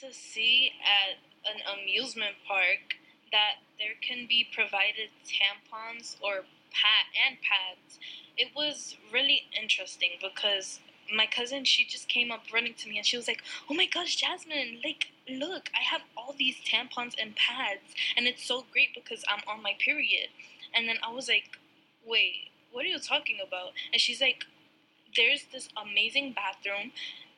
to see at an amusement park that there can be provided tampons or pad and pads. It was really interesting because my cousin she just came up running to me and she was like, "Oh my gosh, Jasmine, like look, I have all these tampons and pads and it's so great because I'm on my period." And then I was like, "Wait, what are you talking about?" And she's like, "There's this amazing bathroom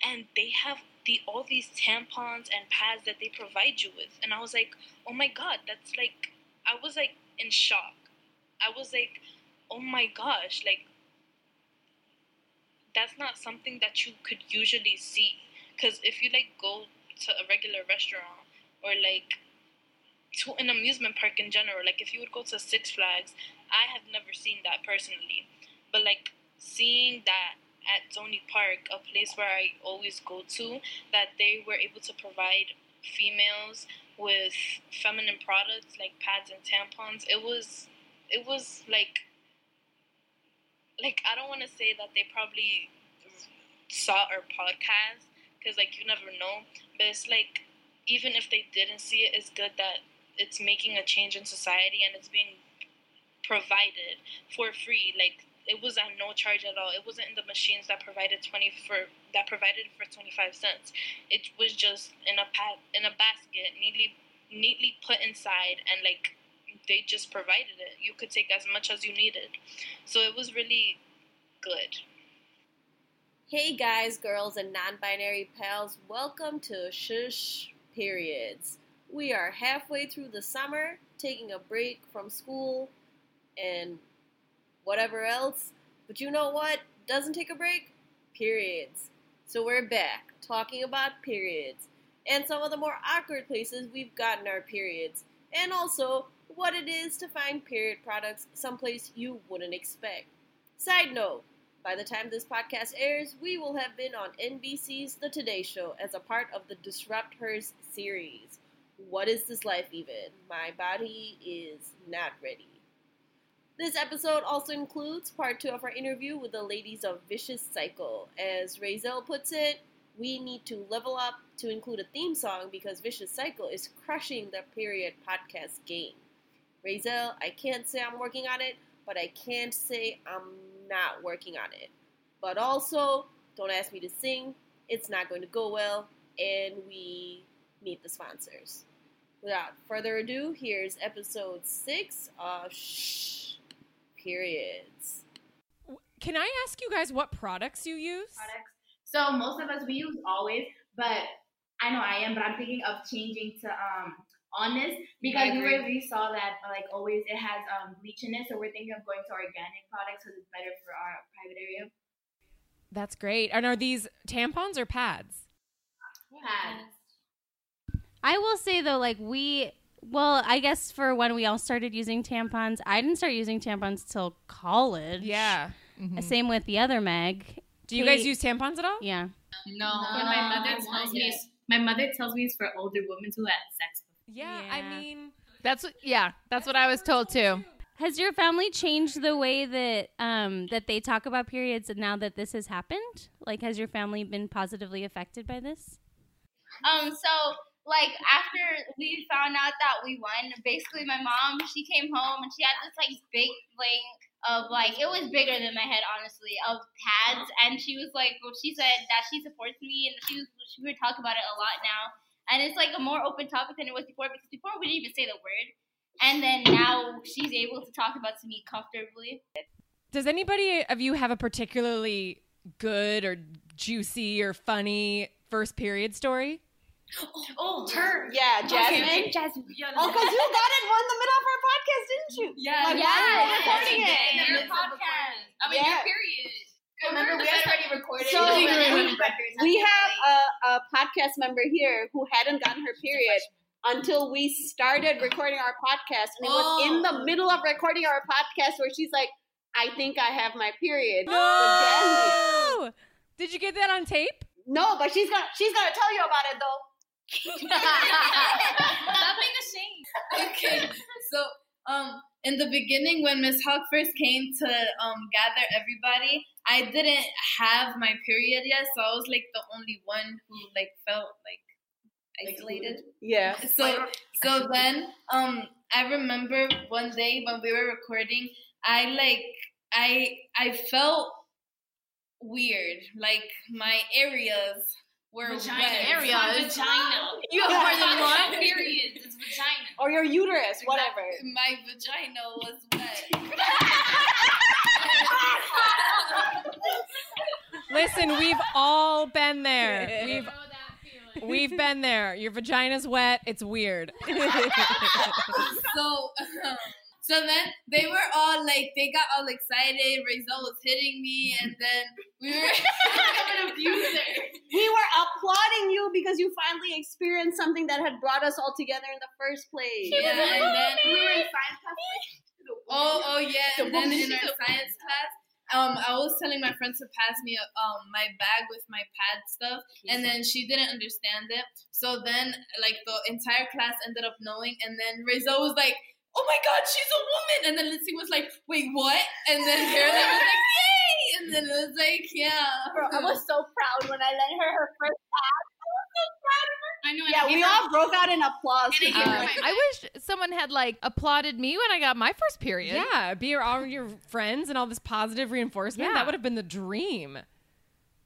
and they have the all these tampons and pads that they provide you with." And I was like, "Oh my god, that's like I was like in shock. I was like, "Oh my gosh, like that's not something that you could usually see because if you like go to a regular restaurant or like to an amusement park in general like if you would go to six flags i have never seen that personally but like seeing that at Zoni Park, a place where I always go to, that they were able to provide females with feminine products like pads and tampons. It was it was like like I don't want to say that they probably saw our podcast because like you never know, but it's like even if they didn't see it, it's good that it's making a change in society and it's being provided for free. Like it was at no charge at all. It wasn't in the machines that provided twenty for that provided for twenty five cents. It was just in a in a basket, neatly neatly put inside, and like they just provided it. You could take as much as you needed. So it was really good. Hey guys, girls, and non binary pals, welcome to Shush Periods. We are halfway through the summer, taking a break from school and whatever else. But you know what doesn't take a break? Periods. So we're back talking about periods and some of the more awkward places we've gotten our periods, and also what it is to find period products someplace you wouldn't expect. Side note, by the time this podcast airs, we will have been on NBC's The Today Show as a part of the Disrupt Hers series. What is this life even? My body is not ready. This episode also includes part two of our interview with the ladies of Vicious Cycle. As Razel puts it, we need to level up to include a theme song because Vicious Cycle is crushing the period podcast game. Razel, I can't say I'm working on it, but I can't say I'm not working on it. But also, don't ask me to sing, it's not going to go well, and we need the sponsors. Without further ado, here's episode six of Shh Periods. Can I ask you guys what products you use? Products. So most of us we use always, but I know I am, but I'm thinking of changing to um honest because we really saw that like always it has um bleach in it, so we're thinking of going to organic products because it's better for our private area. That's great. And are these tampons or pads? Pads. I will say though, like we, well, I guess for when we all started using tampons, I didn't start using tampons till college. Yeah. Uh, Same with the other Meg. Do you guys use tampons at all? Yeah. No, No, but my mother tells me my mother tells me it's for older women who had sex. Yeah, Yeah. I mean, That's what, yeah, that's what I was told too. Has your family changed the way that um, that they talk about periods now that this has happened? Like, has your family been positively affected by this? Um, so like after we found out that we won, basically my mom she came home and she had this like big thing of like it was bigger than my head honestly of pads and she was like well she said that she supports me and she was she would talk about it a lot now and it's like a more open topic than it was before because before we didn't even say the word and then now she's able to talk about to me comfortably. does anybody of you have a particularly good or juicy or funny first period story? Oh, oh. her. Yeah, Jasmine. Jasmine. Oh, because you got it in the middle of our podcast, didn't you? Yeah, Like, yeah, while we were recording yeah, it. yeah. In the Your midst of podcast. I mean, Yeah. your period. Remember, we had already recorded. So, it. we- We have a, a podcast member here who hadn't gotten her period until we started recording our podcast. And it was in the oh. middle of recording our podcast where she's like, I think I have my period. No! Did you get that on tape? No, but she's gonna she's gonna tell you about it though. Stop being ashamed. Okay, so um, in the beginning, when Miss Hawk first came to um gather everybody, I didn't have my period yet, so I was like the only one who like felt like isolated. Yeah. So so then um I remember one day when we were recording, I like I I felt weird. Like my areas were Vagina wet. areas. Vagina. You have more than one? Period. It's vagina. Or your uterus, whatever. My vagina was wet. Listen, we've all been there. We've we've been there. Your vagina's wet. It's weird. so um, so then they were all like they got all excited. Rizal was hitting me and then we were an abuser. We were applauding you because you finally experienced something that had brought us all together in the first place. Yeah, and then we were in science class. Like, Oh, oh yeah, The and then in our science class, um, I was telling my friend to pass me um my bag with my pad stuff, and then she didn't understand it. So then, like the entire class ended up knowing, and then Rizzo was like, "Oh my God, she's a woman!" And then Lindsay was like, "Wait, what?" And then Caroline was like, "Yay!" And then it was like, "Yeah." Bro, I was so proud when I lent her her first pass. I was so proud of her. I know. and Yeah, I we her- all broke out in applause. And I for gave her her. Um, I wish someone had like applauded me when I got my first period. yeah, be your, all your friends and all this positive reinforcement. Yeah. That would have been the dream.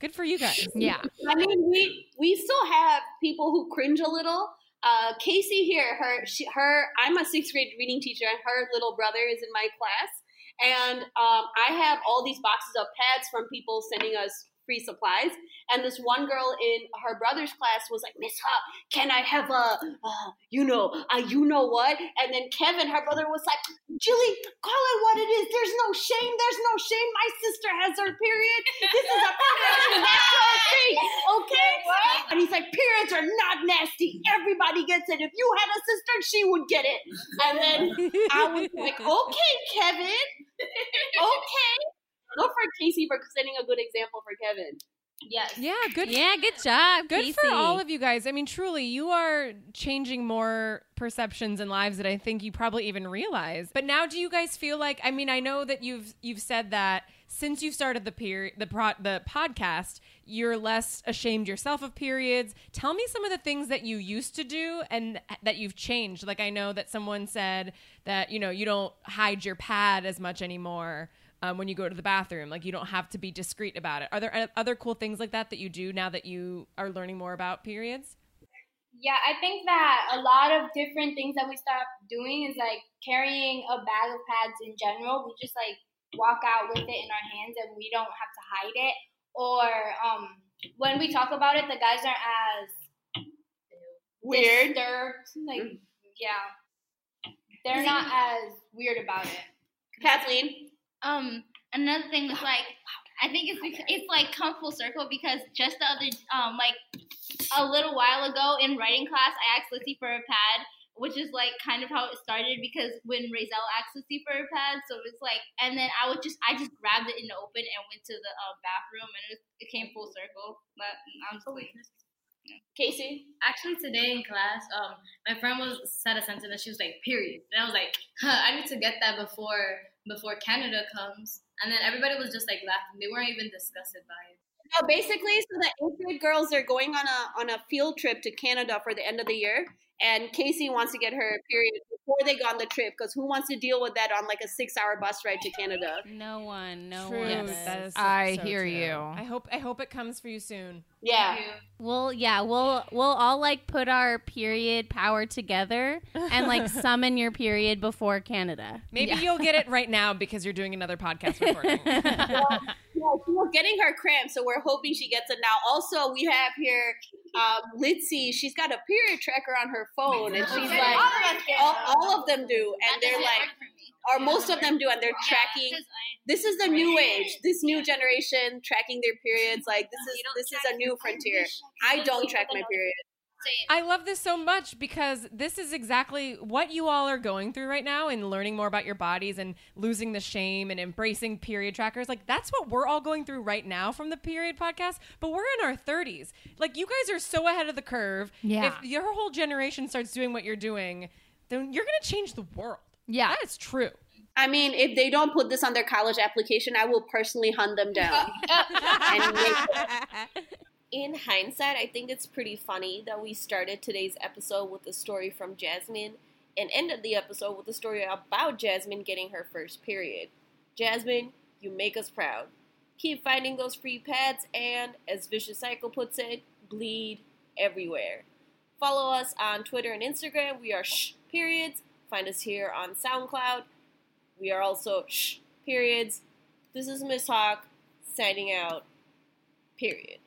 Good for you guys. Yeah. I mean, we we still have people who cringe a little. Uh, Casey here, her she, her I'm a sixth grade reading teacher, and her little brother is in my class, and um, I have all these boxes of pads from people sending us free supplies. And this one girl in her brother's class was like, Miss Ha, can I have a, uh, you know, a you know what? And then Kevin, her brother, was like, Julie, call it what it is. There's no shame. There's no shame. My sister has her period. This is a perfectly natural thing, okay? And he's like, periods are not nasty. Everybody gets it. If you had a sister, she would get it. And then I was like, okay, Kevin. Okay. Go for Casey for setting a good example for Kevin. Yes. Yeah, good. Yeah, good job. Good Casey. for all of you guys. I mean, truly, you are changing more perceptions and lives that I think you probably even realize. But now, do you guys feel like? I mean, I know that you've you've said that since you started the period the pro, the podcast, you're less ashamed yourself of periods. Tell me some of the things that you used to do and that you've changed. Like I know that someone said that you know you don't hide your pad as much anymore. Um, when you go to the bathroom, like you don't have to be discreet about it. Are there other cool things like that that you do now that you are learning more about periods? Yeah, I think that a lot of different things that we start doing is like carrying a bag of pads in general. We just like walk out with it in our hands and we don't have to hide it. Or um, when we talk about it, the guys aren't as Weird. disturbed. Like, yeah, they're not as weird about it. Kathleen. Um, another thing was like, I think it's because, it's like come full circle because just the other um like a little while ago in writing class, I asked Lizzie for a pad, which is like kind of how it started because when Razel asked Lizzie for a pad, so it's like, and then I would just I just grabbed it in the open and went to the uh, bathroom and it, was, it came full circle. But honestly, Casey. Actually, today in class, um, my friend was said a sentence and she was like, "Period," and I was like, huh, "I need to get that before before Canada comes." And then everybody was just like laughing; they weren't even disgusted by it. No, basically, so the eighth grade girls are going on a on a field trip to Canada for the end of the year, and Casey wants to get her period before they go on the trip because who wants to deal with that on like a six hour bus ride to Canada? No one. No True. one. That is so- I so hear true. you. I hope I hope it comes for you soon. Yeah. Well, yeah, we'll we'll all like put our period power together and like summon your period before Canada. Maybe Yeah. you'll get it right now because you're doing another podcast recording. She was getting her cramps, so we're hoping she gets it now. Also, we have here um, Litzy. She's got a period tracker on her phone, and she's like, all, all of them do, and they're like, or most of them do, and they're tracking. This is the new age, this new generation tracking their periods. Like this is this is a new frontier. I don't track my period. I love this so much because this is exactly what you all are going through right now and learning more about your bodies and losing the shame and embracing period trackers. Like that's what we're all going through right now from the period podcast, but we're in our 30s. Like you guys are so ahead of the curve. Yeah. If your whole generation starts doing what you're doing, then you're going to change the world. Yeah. That is true. I mean, if they don't put this on their college application, I will personally hunt them down. and make, in hindsight, I think it's pretty funny that we started today's episode with a story from Jasmine and ended the episode with a story about Jasmine getting her first period. Jasmine, you make us proud. Keep finding those free pads and, as Vicious Cycle puts it, bleed everywhere. Follow us on Twitter and Instagram. We are shh periods. Find us here on SoundCloud. We are also shh periods. This is Miss Hawk signing out. Period.